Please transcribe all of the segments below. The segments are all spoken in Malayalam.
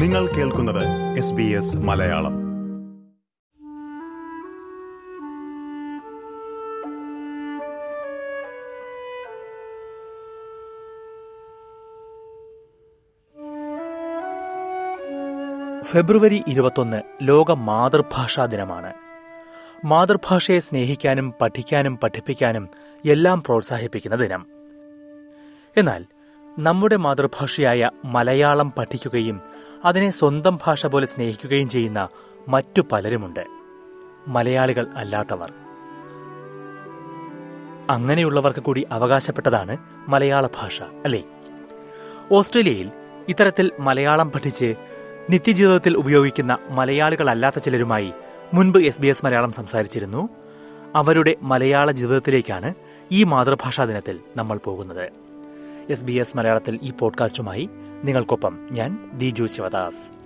നിങ്ങൾ കേൾക്കുന്നത് എസ് ബി എസ് മലയാളം. ഫെബ്രുവരി ഇരുപത്തൊന്ന് ലോക മാതൃഭാഷാ ദിനമാണ്. മാതൃഭാഷയെ സ്നേഹിക്കാനും പഠിക്കാനും പഠിപ്പിക്കാനും എല്ലാം പ്രോത്സാഹിപ്പിക്കുന്ന ദിനം. എന്നാൽ നമ്മുടെ മാതൃഭാഷയായ മലയാളം പഠിക്കുകയും അതിനെ സ്വന്തം ഭാഷ പോലെ സ്നേഹിക്കുകയും ചെയ്യുന്ന മറ്റു പലരുമുണ്ട്. മലയാളികൾ അല്ലാത്തവർ. അങ്ങനെയുള്ളവർക്ക് കൂടി അവകാശപ്പെട്ടതാണ് മലയാള ഭാഷ അല്ലേ? ഓസ്ട്രേലിയയിൽ ഇത്തരത്തിൽ മലയാളം പഠിച്ച് നിത്യജീവിതത്തിൽ ഉപയോഗിക്കുന്ന മലയാളികളല്ലാത്ത ചിലരുമായി മുൻപ് എസ് ബി എസ് മലയാളം സംസാരിച്ചിരുന്നു. അവരുടെ മലയാള ജീവിതത്തിലേക്കാണ് ഈ മാതൃഭാഷാ ദിനത്തിൽ നമ്മൾ പോകുന്നത്. എസ് ബി എസ് മലയാളത്തിൽ ഈ പോഡ്കാസ്റ്റുമായി നിങ്ങൾക്കൊപ്പം ഞാൻ ദിജു ശിവദാസ്.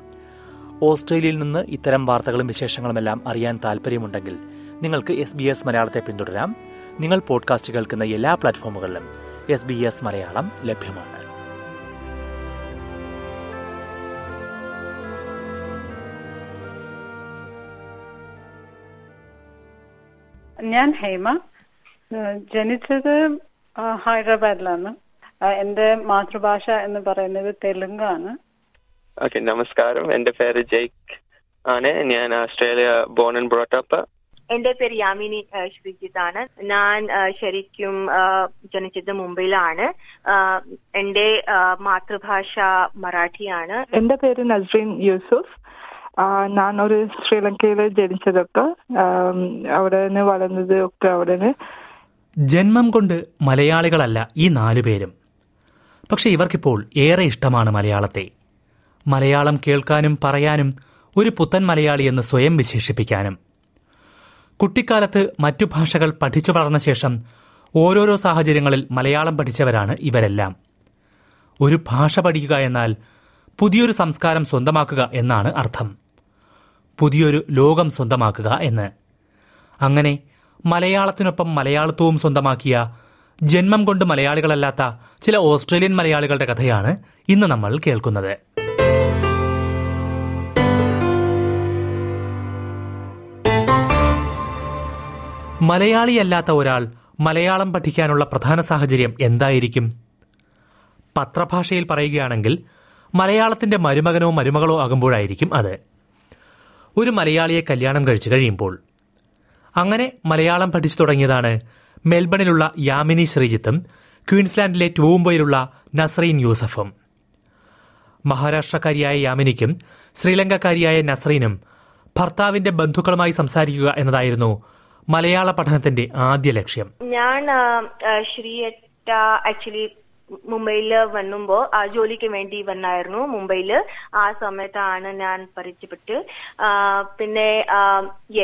ഓസ്ട്രേലിയയിൽ നിന്ന് ഇത്തരം വാർത്തകളും വിശേഷങ്ങളുമെല്ലാം അറിയാൻ താൽപ്പര്യമുണ്ടെങ്കിൽ നിങ്ങൾക്ക് എസ് ബി എസ് മലയാളത്തെ പിന്തുടരാം. നിങ്ങൾ പോഡ്കാസ്റ്റ് കേൾക്കുന്ന എല്ലാ പ്ലാറ്റ്ഫോമുകളിലും എസ് ബി എസ് മലയാളം ലഭ്യമാണ്. ഞാൻ ഹേമ. ജനിച്ചത് ഹൈദരാബാദിലാണ്. എന്റെ മാതൃഭാഷ എന്ന് പറയുന്നത് തെലുങ്കാണ്. ഓക്കെ നമസ്കാരം. എന്റെ പേര് ജയ്ക്ക് ആണ്. ഞാൻ ഓസ്ട്രേലിയ ബോൺ ആൻഡ് ബ്രോട്ടപ്പ് എന്റെ പേര് യാമിനി ശ്രീജിത് ശ്രീജിത്ത് ആണ് ഞാൻ ശരിക്കും ജനിച്ചത് മുംബൈയിലാണ്. എന്റെ മാതൃഭാഷ മറാഠിയാണ്. എന്റെ പേര് നസ്രീൻ യൂസുഫ്. ഞാൻ ഒരു ശ്രീലങ്കയിൽ ജനിച്ചതൊക്കെ അവിടെ നിന്ന് വളർന്നത് ഒക്കെ അവിടെ നിന്ന് ജന്മം കൊണ്ട് മലയാളികളല്ല ഈ നാലു പേരും. പക്ഷെ ഇവർക്കിപ്പോൾ ഏറെ ഇഷ്ടമാണ് മലയാളത്തെ. മലയാളം കേൾക്കാനും പറയാനും ഒരു പുത്തൻ മലയാളി എന്ന് സ്വയം വിശേഷിപ്പിക്കാനും. കുട്ടിക്കാലത്ത് മറ്റു ഭാഷകൾ പഠിച്ചു വളർന്ന ശേഷം ഓരോരോ സാഹചര്യങ്ങളിൽ മലയാളം പഠിച്ചവരാണ് ഇവരെല്ലാം. ഒരു ഭാഷ പഠിക്കുക എന്നാൽ പുതിയൊരു സംസ്കാരം സ്വന്തമാക്കുക എന്നാണ് അർത്ഥം. പുതിയൊരു ലോകം സ്വന്തമാക്കുക എന്ന്. അങ്ങനെ മലയാളത്തിനൊപ്പം മലയാളത്വവും സ്വന്തമാക്കിയ ജന്മം കൊണ്ട് മലയാളികളല്ലാത്ത ചില ഓസ്ട്രേലിയൻ മലയാളികളുടെ കഥയാണ് ഇന്ന് നമ്മൾ കേൾക്കുന്നത്. മലയാളിയല്ലാത്ത ഒരാൾ മലയാളം പഠിക്കാനുള്ള പ്രധാന സാഹചര്യം എന്തായിരിക്കും? പത്രഭാഷയിൽ പറയുകയാണെങ്കിൽ മലയാളത്തിന്റെ മരുമകനോ മരുമകളോ ആകുമ്പോഴായിരിക്കും അത്. ഒരു മലയാളിയെ കല്യാണം കഴിച്ചു കഴിയുമ്പോൾ. അങ്ങനെ മലയാളം പഠിച്ചു തുടങ്ങിയതാണ് മെൽബണിലുള്ള യാമിനി ശ്രീജിത്തും ക്വീൻസ്ലാൻഡിലെ ടൂംബോയിലുള്ള നസ്രീൻ യൂസഫും. മഹാരാഷ്ട്രക്കാരിയായ യാമിനിക്കും ശ്രീലങ്കക്കാരിയായ നസ്രീനും ഭർത്താവിന്റെ ബന്ധുക്കളുമായി സംസാരിക്കുക എന്നതായിരുന്നു മലയാള പഠനത്തിന്റെ ആദ്യ ലക്ഷ്യം. ഞാൻ ശ്രീയറ്റ ആക്ച്വലി മുംബൈയിൽ വന്നുമ്പോ ആ ജോലിക്ക് വേണ്ടി വന്നായിരുന്നു മുംബൈയിൽ. ആ സമയത്താണ് ഞാൻ പരിചയപ്പെട്ട്. പിന്നെ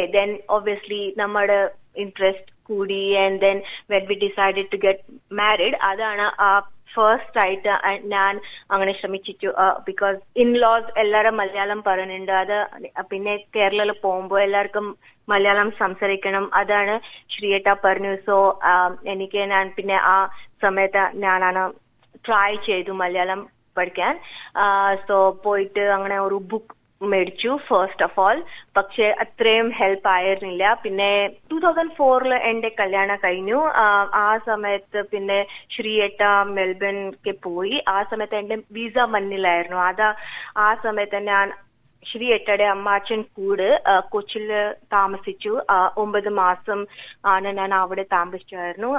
ദെൻ ഒബ്വിയസ്ലി നമ്മുടെ ഇൻട്രസ്റ്റ് കൂടി and then when we decided to get married അതാണ് ആ ഫസ്റ്റ് ആയിട്ട് ഞാൻ അങ്ങനെ ശ്രമിച്ചിട്ടു ബിക്കോസ് ഇൻ ലോസ് എല്ലാരും മലയാളം പറയുന്നുണ്ട്. അത് പിന്നെ കേരളത്തിൽ പോകുമ്പോ എല്ലാവർക്കും മലയാളം സംസാരിക്കണം. അതാണ് ശ്രീയേട്ട പറഞ്ഞു. സോ എനിക്ക് ഞാൻ പിന്നെ ആ സമയത്ത് ഞാനാണ് ട്രൈ ചെയ്തു മലയാളം പഠിക്കാൻ. സോ പോയിട്ട് അങ്ങനെ ഒരു ബുക്ക് മേടിച്ചു ഫസ്റ്റ് ഓഫ് ഓൾ പക്ഷെ അത്രയും ഹെൽപ്പ് ആയിരുന്നില്ല. പിന്നെ ടൂ തൗസൻഡ് ഫോറിൽ എന്റെ കല്യാണം കഴിഞ്ഞു. ആ, സമയത്ത് പിന്നെ ശ്രീയേട്ട മെൽബണിക്ക് പോയി. ആ സമയത്ത് എന്റെ വിസ മണ്ണിലായിരുന്നു അതാ ആ സമയത്ത് ഞാൻ ശ്രീ എട്ടയുടെ അമ്മാച്ചൻ കൂട് ആ, കൊച്ചിയിൽ താമസിച്ചു. ഒമ്പത് മാസം ആണ് ഞാൻ അവിടെ താമസിച്ചായിരുന്നു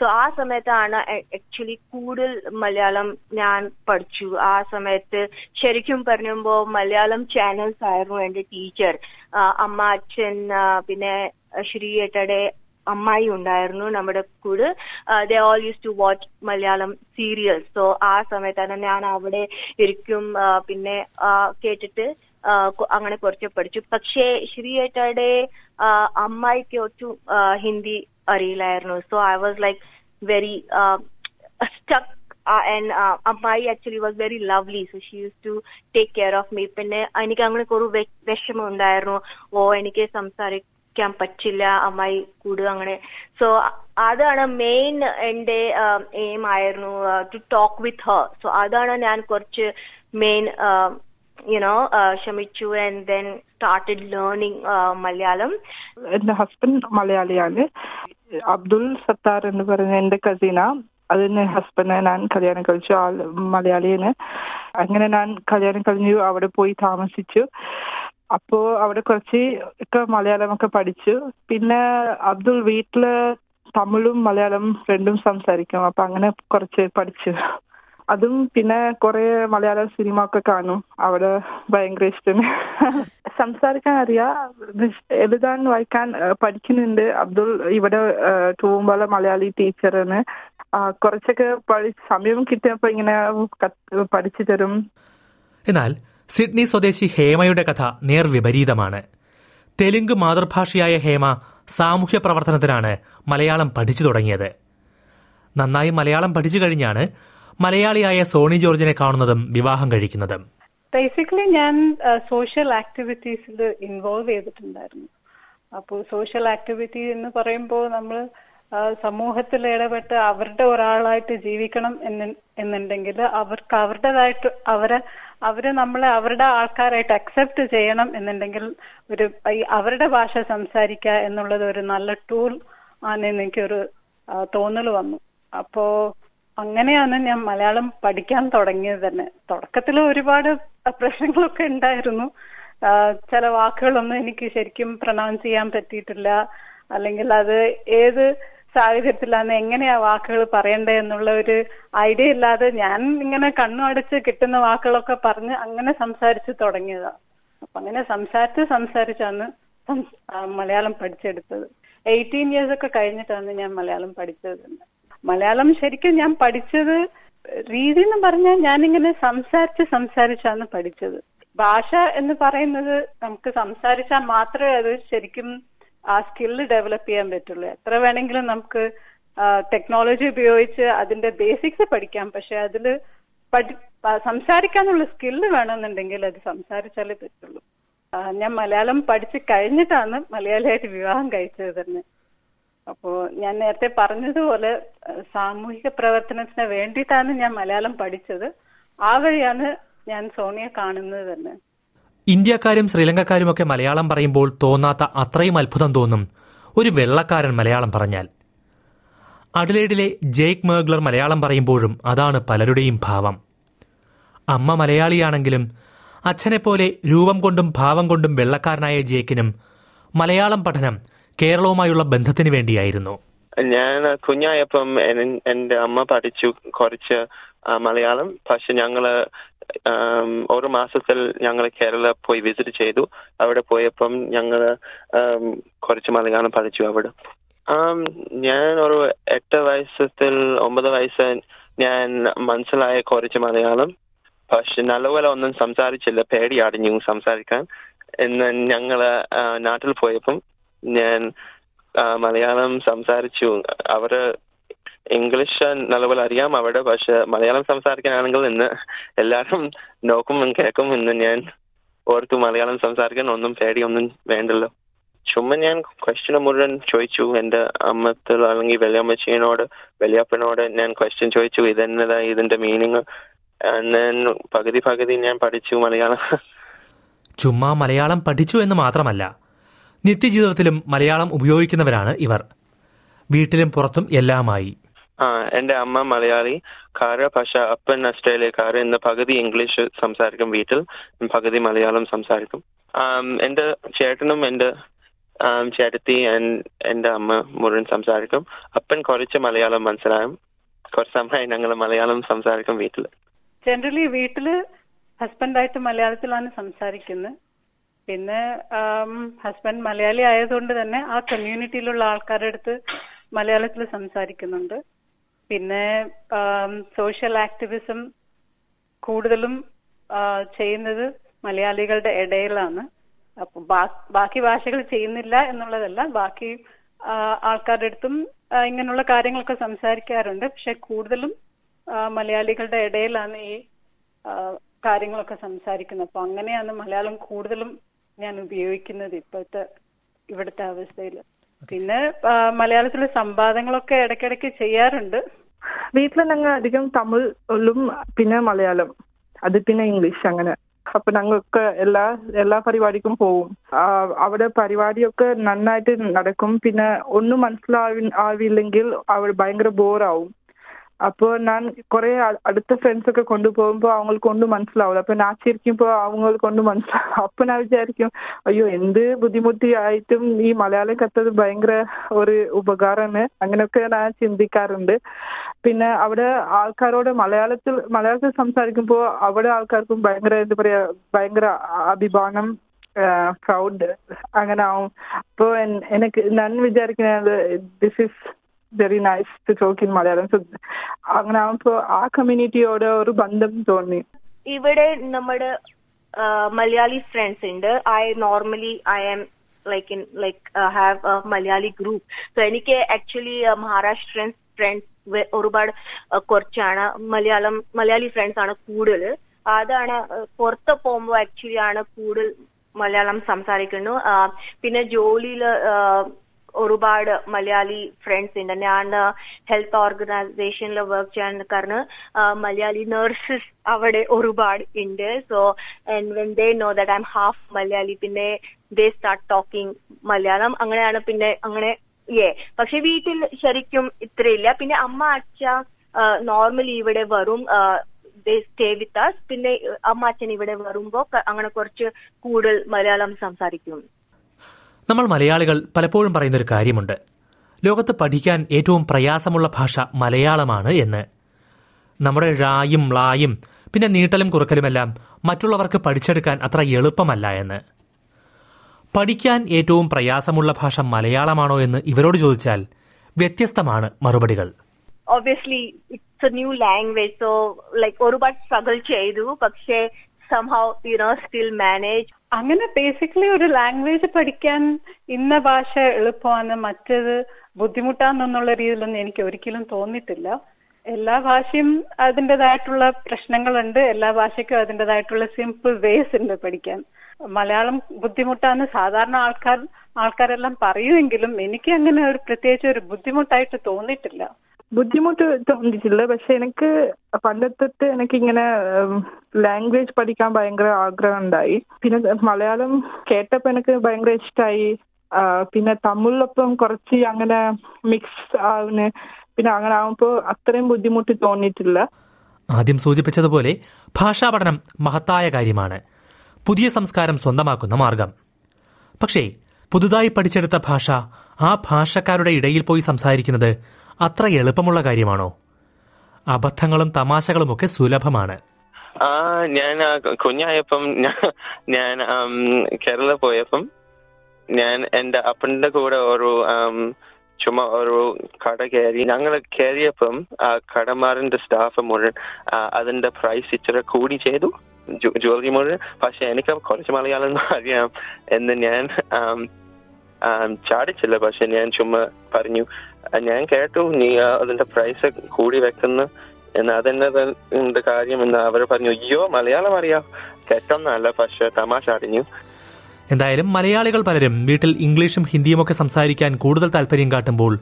സോ ആ സമയത്താണ് ആക്ച്വലി കൂടുതൽ മലയാളം ഞാൻ പഠിച്ചു. ആ സമയത്ത് ശരിക്കും പറയുമ്പോൾ മലയാളം ചാനൽസ് ആയിരുന്നു എന്റെ ടീച്ചർ അമ്മ അച്ഛൻ പിന്നെ ശ്രീ എട്ടയുടെ അമ്മായി ഉണ്ടായിരുന്നു നമ്മുടെ കൂടെ. They all use to watch Malayalam serials so ആ സമയത്താണ് ഞാൻ അവിടെ ഇരിക്കും. പിന്നെ കേട്ടിട്ട് അങ്ങനെ കുറച്ച് പഠിച്ചു. പക്ഷേ ശ്രീയേട്ടയുടെ അമ്മായിക്ക് ഒട്ടും ആ, ഹിന്ദി അറിയില്ലായിരുന്നു so I was like very stuck and അമ്മായി actually was very lovely so she use to take care of me പിന്നെ എനിക്ക് അങ്ങനെ ഒരു വിഷമം ഉണ്ടായിരുന്നു. ഓ എനിക്ക് സംസാരിക്കാൻ പറ്റില്ല അമ്മായി കൂടുക അങ്ങനെ. സോ അതാണ് മെയിൻ എന്റെ എയിം ആയിരുന്നു to talk with her so അതാണ് ഞാൻ കുറച്ച് മെയിൻ യുനോ ക്ഷമിച്ചു and Shamichu and then started learning uh, Malayalam. എന്റെ ഹസ്ബൻഡ് മലയാളിയാണ്. അബ്ദുൾ സത്താർ എന്ന് പറയുന്ന എന്റെ കസിന അതിന് ഹസ്ബൻഡിനെ ഞാൻ കല്യാണം കഴിച്ചു. ആൾ മലയാളിയാണ്. അങ്ങനെ ഞാൻ കല്യാണം കഴിഞ്ഞു. അവിടെ പോയി താമസിച്ചു. അപ്പോ അവിടെ കുറച്ച് ഒക്കെ മലയാളമൊക്കെ പഠിച്ചു. പിന്നെ അബ്ദുൾ വീട്ടിൽ തമിഴും മലയാളം രണ്ടും സംസാരിക്കും. അപ്പൊ അങ്ങനെ കുറച്ച് പഠിച്ചു. അതും പിന്നെ കുറെ മലയാള സിനിമ ഒക്കെ കാണും. അവിടെ ഭയങ്കര ഇഷ്ടം. സംസാരിക്കാൻ അറിയാം. എഴുതാൻ വായിക്കാൻ പഠിക്കുന്നുണ്ട്. അബ്ദുൾ ഇവിടെ തൂമ്പല മലയാളി ടീച്ചറാണ്. കുറച്ചൊക്കെ പഠി സമയം കിട്ടിയപ്പോ ഇങ്ങനെ പഠിച്ചു തരും. എന്നാൽ സിഡ്നി സ്വദേശി ഹേമയുടെ കഥ നേർവിപരീതമാണ് തെലുങ്ക് മാതൃഭാഷയായ ഹേമ സാമൂഹ്യ പ്രവർത്തനത്തിനാണ് മലയാളം പഠിച്ചു തുടങ്ങിയത്. നന്നായി മലയാളം പഠിച്ചു കഴിഞ്ഞാണ് മലയാളിയായ സോണി ജോർജിനെ കാണുന്നതും വിവാഹം കഴിക്കുന്നതും. ബേസിക്കലി ഞാൻ സോഷ്യൽ ആക്ടിവിറ്റീസിൽ ഇൻവോൾവ് ചെയ്തിട്ടുണ്ടായിരുന്നു. അപ്പോൾ സോഷ്യൽ ആക്ടിവിറ്റി എന്ന് പറയുമ്പോൾ നമ്മൾ സമൂഹത്തിൽ ഇടപെട്ട് അവരുടെ ഒരാളായിട്ട് ജീവിക്കണം എന്ന് എന്നുണ്ടെങ്കിൽ അവർക്ക് അവരുടേതായിട്ട് അവരെ അവരെ നമ്മളെ അവരുടെ ആൾക്കാരായിട്ട് അക്സെപ്റ്റ് ചെയ്യണം എന്നുണ്ടെങ്കിൽ ഒരു അവരുടെ ഭാഷ സംസാരിക്കുക എന്നുള്ളത് ഒരു നല്ല ടൂൾ ആണെന്ന് എനിക്കൊരു തോന്നൽ വന്നു. അപ്പോ അങ്ങനെയാണ് ഞാൻ മലയാളം പഠിക്കാൻ തുടങ്ങിയത് തന്നെ. തുടക്കത്തിൽ ഒരുപാട് പ്രശ്നങ്ങളൊക്കെ ഉണ്ടായിരുന്നു. ചില വാക്കുകളൊന്നും എനിക്ക് ശരിക്കും പ്രൊനൗൺസ് ചെയ്യാൻ പറ്റിയിട്ടില്ല. അല്ലെങ്കിൽ അത് ഏത് സാഹചര്യത്തിലാണ് എങ്ങനെയാ വാക്കുകൾ പറയണ്ടേ എന്നുള്ള ഒരു ഐഡിയ ഇല്ലാതെ ഞാൻ ഇങ്ങനെ കണ്ണു അടച്ച് കിട്ടുന്ന വാക്കുകളൊക്കെ പറഞ്ഞ് അങ്ങനെ സംസാരിച്ച് തുടങ്ങിയതാ. അപ്പൊ അങ്ങനെ സംസാരിച്ച് സംസാരിച്ചാണ് മലയാളം പഠിച്ചെടുത്തത്. എയ്റ്റീൻ ഇയേഴ്സ് ഒക്കെ കഴിഞ്ഞിട്ടാണ് ഞാൻ മലയാളം പഠിച്ചത്. തന്നെ മലയാളം ശരിക്കും ഞാൻ പഠിച്ചത് രീതി എന്ന് പറഞ്ഞാൽ ഞാനിങ്ങനെ സംസാരിച്ച് സംസാരിച്ചാണ് പഠിച്ചത്. ഭാഷ എന്ന് പറയുന്നത് നമുക്ക് സംസാരിച്ചാൽ മാത്രമേ അത് ശരിക്കും ആ സ്കില്ല് ഡെവലപ്പ് ചെയ്യാൻ പറ്റുള്ളൂ. എത്ര വേണമെങ്കിലും നമുക്ക് ടെക്നോളജി ഉപയോഗിച്ച് അതിന്റെ ബേസിക്സ് പഠിക്കാം. പക്ഷെ അതിൽ പഠി സംസാരിക്കാനുള്ള സ്കില്ല് വേണമെന്നുണ്ടെങ്കിൽ അത് സംസാരിച്ചാലേ പറ്റുള്ളൂ. ഞാൻ മലയാളം പഠിച്ച് കഴിഞ്ഞിട്ടാണ് മലയാളിയായിട്ട് വിവാഹം കഴിച്ചത് തന്നെ. അപ്പോ ഞാൻ നേരത്തെ പറഞ്ഞതുപോലെ സാമൂഹിക പ്രവർത്തനത്തിന് വേണ്ടിയിട്ടാണ് ഞാൻ മലയാളം പഠിച്ചത്. ആ വഴിയാണ് ഞാൻ സോണിയെ കാണുന്നത് തന്നെ ഇന്ത്യക്കാരും ശ്രീലങ്കക്കാരും ഒക്കെ മലയാളം പറയുമ്പോൾ തോന്നാത്ത അത്രയും അത്ഭുതം തോന്നും ഒരു വെള്ളക്കാരൻ മലയാളം പറഞ്ഞാൽ. അഡലേഡിലെ ജേക്ക് മേഗ്ലർ മലയാളം പറയുമ്പോഴും അതാണ് പലരുടെയും ഭാവം. അമ്മ മലയാളിയാണെങ്കിലും അച്ഛനെപ്പോലെ രൂപം കൊണ്ടും ഭാവം കൊണ്ടും വെള്ളക്കാരനായ ജേക്കിനും മലയാളം പഠനം കേരളവുമായുള്ള ബന്ധത്തിന് വേണ്ടിയായിരുന്നു. ഞാൻ കുഞ്ഞായപ്പം എന്റെ അമ്മ പഠിച്ചു കുറച്ച് മലയാളം. പക്ഷെ ഞങ്ങൾ ഒരു മാസത്തിൽ ഞങ്ങൾ കേരള പോയി വിസിറ്റ് ചെയ്തു. അവിടെ പോയപ്പം ഞങ്ങൾ കുറച്ച് മലയാളം പഠിച്ചു അവിടെ. ഞാൻ ഒരു എട്ട് വയസ്സത്തിൽ ഒമ്പത് വയസ്സ് ഞാൻ മനസ്സിലായ കുറച്ച് മലയാളം. പക്ഷെ നല്ലപോലെ ഒന്നും സംസാരിച്ചില്ല. പേടിയാടിഞ്ഞു സംസാരിക്കാൻ. എന്ന് ഞങ്ങൾ നാട്ടിൽ പോയപ്പം ഞാൻ മലയാളം സംസാരിച്ചു. അവർ ഇംഗ്ലീഷ് നല്ലപോലെ അറിയാം അവിടെ പക്ഷെ മലയാളം സംസാരിക്കാനാണെങ്കിൽ ഇന്ന് എല്ലാവരും നോക്കും കേൾക്കും ഇന്ന് ഞാൻ ഓർത്തു മലയാളം സംസാരിക്കാൻ ഒന്നും പേടിയൊന്നും വേണ്ടല്ലോ. ചുമ്മാ ഞാൻ ക്വസ്റ്റ്യൻ മുഴുവൻ ചോദിച്ചു. എന്റെ അമ്മത്തിൽ അല്ലെങ്കിൽ വലിയമ്മച്ചീനോട് വലിയപ്പനോട് ഞാൻ ക്വസ്റ്റ്യൻ ചോദിച്ചു. ഇതെന്നതാ ഇതിന്റെ മീനിങ് പകുതി പകുതി ഞാൻ പഠിച്ചു മലയാളം. ചുമ്മാ മലയാളം പഠിച്ചു എന്ന് മാത്രമല്ല നിത്യജീവിതത്തിലും മലയാളം ഉപയോഗിക്കുന്നവരാണ് ഇവർ. വീട്ടിലും പുറത്തും എല്ലാമായി. ആ എന്റെ അമ്മ മലയാളി കാര ഭാഷ അപ്പൻ ഓസ്ട്രേലിയക്കാർ ഇന്ന് പകുതി ഇംഗ്ലീഷ് സംസാരിക്കും വീട്ടിൽ പകുതി മലയാളം സംസാരിക്കും. എന്റെ ചേട്ടനും എന്റെ ചേട്ടത്തി എന്റെ അമ്മ മുഴുവൻ സംസാരിക്കും. അപ്പൻ കുറച്ച് മലയാളം മനസ്സിലാകും കുറച്ച് സമയം ഞങ്ങൾ മലയാളം സംസാരിക്കും വീട്ടിൽ. ജനറലി വീട്ടിൽ ഹസ്ബൻഡായിട്ട് മലയാളത്തിലാണ് സംസാരിക്കുന്നത്. പിന്നെ ഹസ്ബൻഡ് മലയാളി ആയതുകൊണ്ട് തന്നെ ആ കമ്മ്യൂണിറ്റിയിലുള്ള ആൾക്കാരുടെ അടുത്ത് മലയാളത്തിൽ സംസാരിക്കുന്നുണ്ട്. പിന്നെ സോഷ്യൽ ആക്ടിവിസം കൂടുതലും ചെയ്യുന്നത് മലയാളികളുടെ ഇടയിലാണ്. അപ്പൊ ബാക്കി ഭാഷകൾ ചെയ്യുന്നില്ല എന്നുള്ളതല്ല ബാക്കി ആൾക്കാരുടെ അടുത്തും ഇങ്ങനെയുള്ള കാര്യങ്ങളൊക്കെ സംസാരിക്കാറുണ്ട്. പക്ഷെ കൂടുതലും മലയാളികളുടെ ഇടയിലാണ് ഈ കാര്യങ്ങളൊക്കെ സംസാരിക്കുന്നത്. അപ്പൊ അങ്ങനെയാണ് മലയാളം കൂടുതലും ഞാൻ ഉപയോഗിക്കുന്നത് ഇപ്പോഴത്തെ ഇവിടുത്തെ അവസ്ഥയിൽ. പിന്നെ മലയാളത്തിൽ മലയാളത്തിലെ സംവാദങ്ങളൊക്കെ ഇടയ്ക്കിടയ്ക്ക് ചെയ്യാറുണ്ട്. വീട്ടിൽ ഞങ്ങൾ അധികം തമിഴും പിന്നെ മലയാളം. അത് പിന്നെ ഇംഗ്ലീഷ് അങ്ങനെ. അപ്പൊ ഞങ്ങൾക്ക് എല്ലാ എല്ലാ പരിപാടിക്കും പോവും. അവിടെ പരിപാടിയൊക്കെ നന്നായിട്ട് നടക്കും. പിന്നെ ഒന്നും മനസ്സിലാവി ആവില്ലെങ്കിൽ അവർ ഭയങ്കര ബോറാവും. അപ്പോൾ ഞാൻ കുറെ അ- അടുത്ത ഫ്രണ്ട്സ് ഒക്കെ കൊണ്ടുപോകുമ്പോൾ അവങ്ങൾക്ക് കൊണ്ട് മനസ്സിലാവില്ല അപ്പൊ ഞാൻ ചിരിക്കുമ്പോൾ അവങ്ങൾക്ക് കൊണ്ട് മനസ്സിലാവും അപ്പൊ ഞാൻ വിചാരിക്കും അയ്യോ എന്ത് ബുദ്ധിമുട്ടി ആയിട്ടും ഈ മലയാളം കത്തത് ഭയങ്കര ഒരു ഉപകാരമാണ്. അങ്ങനെയൊക്കെ ഞാൻ ചിന്തിക്കാറുണ്ട്. പിന്നെ അവിടെ ആൾക്കാരോട് മലയാളത്തിൽ മലയാളത്തിൽ സംസാരിക്കുമ്പോൾ അവിടെ ആൾക്കാർക്കും ഭയങ്കര എന്താ പറയാ ഭയങ്കര അഭിമാനം പ്രൗഡ് അങ്ങനെ ആവും. അപ്പോൾ എനിക്ക് ഞാൻ വിചാരിക്കുന്നത് this is very nice to talk in Malayalam so അങ്ങനെ ആവുമ്പോൾ ആ കമ്മ്യൂണിറ്റിയോട് ഒരു ബന്ധം തോന്നി. ഇവിടെ നമ്മുടെ മലയാളി ഫ്രണ്ട്സ് ഉണ്ട്. I normally I am like in like have a Malayali group so എനിക്ക് ആക്ച്വലി മഹാരാഷ്ട്രൻ ഫ്രണ്ട്സ് ഒരുപാട് uh, കുറച്ചാണ്. മലയാളം മലയാളി ഫ്രണ്ട്സ് ആണ് കൂടുതൽ. അതാണ് uh, പുറത്ത് പോകുമ്പോൾ ആക്ച്വലി ആണ് കൂടുതൽ മലയാളം സംസാരിക്കുന്നു പിന്നെ ജോലിയിൽ ഒരുപാട് മലയാളി ഫ്രണ്ട്സ് ഉണ്ട്. ഞാൻ ഹെൽത്ത് ഓർഗനൈസേഷനിൽ വർക്ക് ചെയ്യാൻ കാരണം മലയാളി നഴ്സസ് അവിടെ ഒരുപാട് ഉണ്ട്. So and when they know that I am half Malayali പിന്നെ ദേ സ്റ്റാർട്ട് ടോക്കിംഗ് മലയാളം. അങ്ങനെയാണ് പിന്നെ അങ്ങനെ ഏ പക്ഷെ വീട്ടിൽ ശരിക്കും ഇത്രയില്ല. പിന്നെ അമ്മ അച്ഛ നോർമലി ഇവിടെ വരും. Stay with us. പിന്നെ അമ്മ അച്ഛൻ ഇവിടെ വരുമ്പോ അങ്ങനെ കുറച്ച് കൂടുതൽ മലയാളം സംസാരിക്കും. നമ്മൾ മലയാളികൾ പലപ്പോഴും പറയുന്നൊരു കാര്യമുണ്ട്. ലോകത്ത് പഠിക്കാൻ ഏറ്റവും പ്രയാസമുള്ള ഭാഷ മലയാളമാണ് എന്ന്. നമ്മുടെ ഴായും ളായും പിന്നെ നീട്ടലും കുറുക്കലുമെല്ലാം മറ്റുള്ളവർക്ക് പഠിച്ചെടുക്കാൻ അത്ര എളുപ്പമല്ല എന്ന്. പഠിക്കാൻ ഏറ്റവും പ്രയാസമുള്ള ഭാഷ മലയാളമാണോ എന്ന് ഇവരോട് ചോദിച്ചാൽ വ്യത്യസ്തമാണ് മറുപടികൾ. Obviously it's a new language so like ഒരുപാട് സ്ട്രഗിൾ ചെയ്തു പക്ഷേ somehow you know still manage അങ്ങനെ ബേസിക്കലി ഒരു ലാംഗ്വേജ് പഠിക്കാൻ ഇന്ന ഭാഷ എളുപ്പമാണ് മറ്റേത് ബുദ്ധിമുട്ടാണെന്നുള്ള രീതിയിലൊന്നും എനിക്ക് ഒരിക്കലും തോന്നിയിട്ടില്ല. എല്ലാ ഭാഷയും അതിന്റെതായിട്ടുള്ള പ്രശ്നങ്ങളുണ്ട് എല്ലാ ഭാഷയ്ക്കും അതിന്റെതായിട്ടുള്ള സിമ്പിൾ വേസ് ഉണ്ട് പഠിക്കാൻ. മലയാളം ബുദ്ധിമുട്ടാന്ന് സാധാരണ ആൾക്കാർ ആൾക്കാരെല്ലാം പറയുമെങ്കിലും എനിക്ക് അങ്ങനെ ഒരു പ്രത്യേകിച്ച് ഒരു ബുദ്ധിമുട്ടായിട്ട് തോന്നിയിട്ടില്ല. ബുദ്ധിമുട്ട് തോന്നിയിട്ടില്ല പക്ഷെ എനിക്ക് പണ്ടത്തെ എനിക്ക് ഇങ്ങനെ ലാംഗ്വേജ് പഠിക്കാൻ ഭയങ്കര ആഗ്രഹം ഉണ്ടായി പിന്നെ മലയാളം കേട്ടപ്പോ എനിക്ക് ഭയങ്കര ഇഷ്ടമായി പിന്നെ തമിഴിലൊപ്പം കുറച്ച് അങ്ങനെ മിക്സ് ആവുന്ന പിന്നെ അങ്ങനെ ആവുമ്പോ അത്രയും ബുദ്ധിമുട്ട് തോന്നിയിട്ടില്ല. ആദ്യം സൂചിപ്പിച്ചതുപോലെ ഭാഷാ പഠനം മഹത്തായ കാര്യമാണ്. പുതിയ സംസ്കാരം സ്വന്തമാക്കുന്ന മാർഗം. പക്ഷേ പുതുതായി പഠിച്ചെടുത്ത ഭാഷ ആ ഭാഷക്കാരുടെ ഇടയിൽ പോയി സംസാരിക്കുന്നത് അത്ര എളുപ്പമുള്ള കാര്യമാണോ? അബദ്ധങ്ങളും തമാശകളും ഒക്കെ സുലഭമാണ്. ആ ഞാൻ കുഞ്ഞായപ്പം ഞാൻ കേരള പോയപ്പം ഞാൻ എന്റെ അപ്പന്റെ കൂടെ ഒരു ചുമ്മാ ഒരു കട കയറി ഞങ്ങൾ കയറിയപ്പം ആ കടമാറിന്റെ സ്റ്റാഫ് മുഴുവൻ അതിന്റെ പ്രൈസ് ഇച്ചിരി കൂടി ചെയ്തു ജ്വല്ലറി മുഴുവൻ. പക്ഷെ എനിക്ക് കുറച്ച് മലയാളം അറിയാം എന്ന് ഞാൻ ചാടിച്ചില്ല. പക്ഷെ ഞാൻ ചുമ്മാ പറഞ്ഞു ഞാൻ കേട്ടു നീ അതിന്റെ പ്രൈസ് കൂടി വെക്കുന്നു. എന്ന് അതെന്നെ കാര്യം? എന്ന് അവർ പറഞ്ഞു അയ്യോ മലയാളം അറിയാം. കേട്ടൊന്നല്ല പക്ഷെ തമാശ അറിഞ്ഞു. എന്തായാലും മലയാളികൾ പലരും വീട്ടിൽ ഇംഗ്ലീഷും ഹിന്ദിയും ഒക്കെ സംസാരിക്കാൻ കൂടുതൽ താല്പര്യം കാട്ടുമ്പോൾ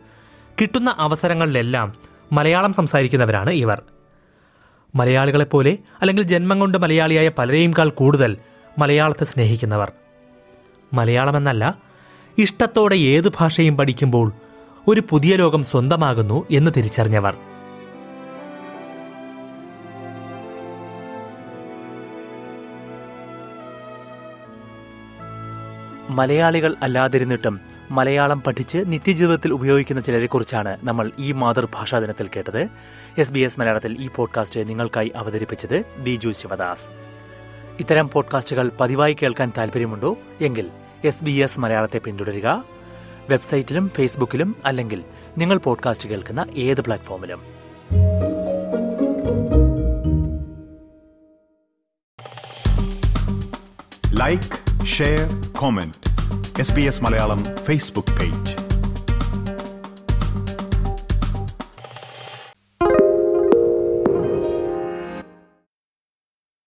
കിട്ടുന്ന അവസരങ്ങളിലെല്ലാം മലയാളം സംസാരിക്കുന്നവരാണ് ഇവർ. മലയാളികളെപ്പോലെ അല്ലെങ്കിൽ ജന്മം കൊണ്ട് മലയാളിയായ പലരെയുംകാൾ കൂടുതൽ മലയാളത്തെ സ്നേഹിക്കുന്നവർ. മലയാളമെന്നല്ല ഇഷ്ടത്തോടെ ഏത് ഭാഷയും പഠിക്കുമ്പോൾ ഒരു പുതിയ ലോകം സ്വന്തമാകുന്നു എന്ന് തിരിച്ചറിഞ്ഞവർ. മലയാളികൾ അല്ലാതിരുന്നിട്ടും മലയാളം പഠിച്ച് നിത്യജീവിതത്തിൽ ഉപയോഗിക്കുന്ന ചിലരെക്കുറിച്ചാണ് നമ്മൾ ഈ മാതൃഭാഷാ ദിനത്തിൽ കേട്ടത്. എസ് ബി എസ് മലയാളത്തിൽ ഈ പോഡ്കാസ്റ്റ് നിങ്ങൾക്കായി അവതരിപ്പിച്ചത് ബിജു ശിവദാസ്. ഇത്തരം പോഡ്കാസ്റ്റുകൾ പതിവായി കേൾക്കാൻ താല്പര്യമുണ്ടോ എങ്കിൽ എസ് ബി എസ് മലയാളത്തെ പിന്തുടരുക. വെബ്സൈറ്റിലും ഫേസ്ബുക്കിലും അല്ലെങ്കിൽ നിങ്ങൾ പോഡ്കാസ്റ്റ് കേൾക്കുന്ന ഏത് പ്ലാറ്റ്ഫോമിലും. Like share comment S B S Malayalam Facebook page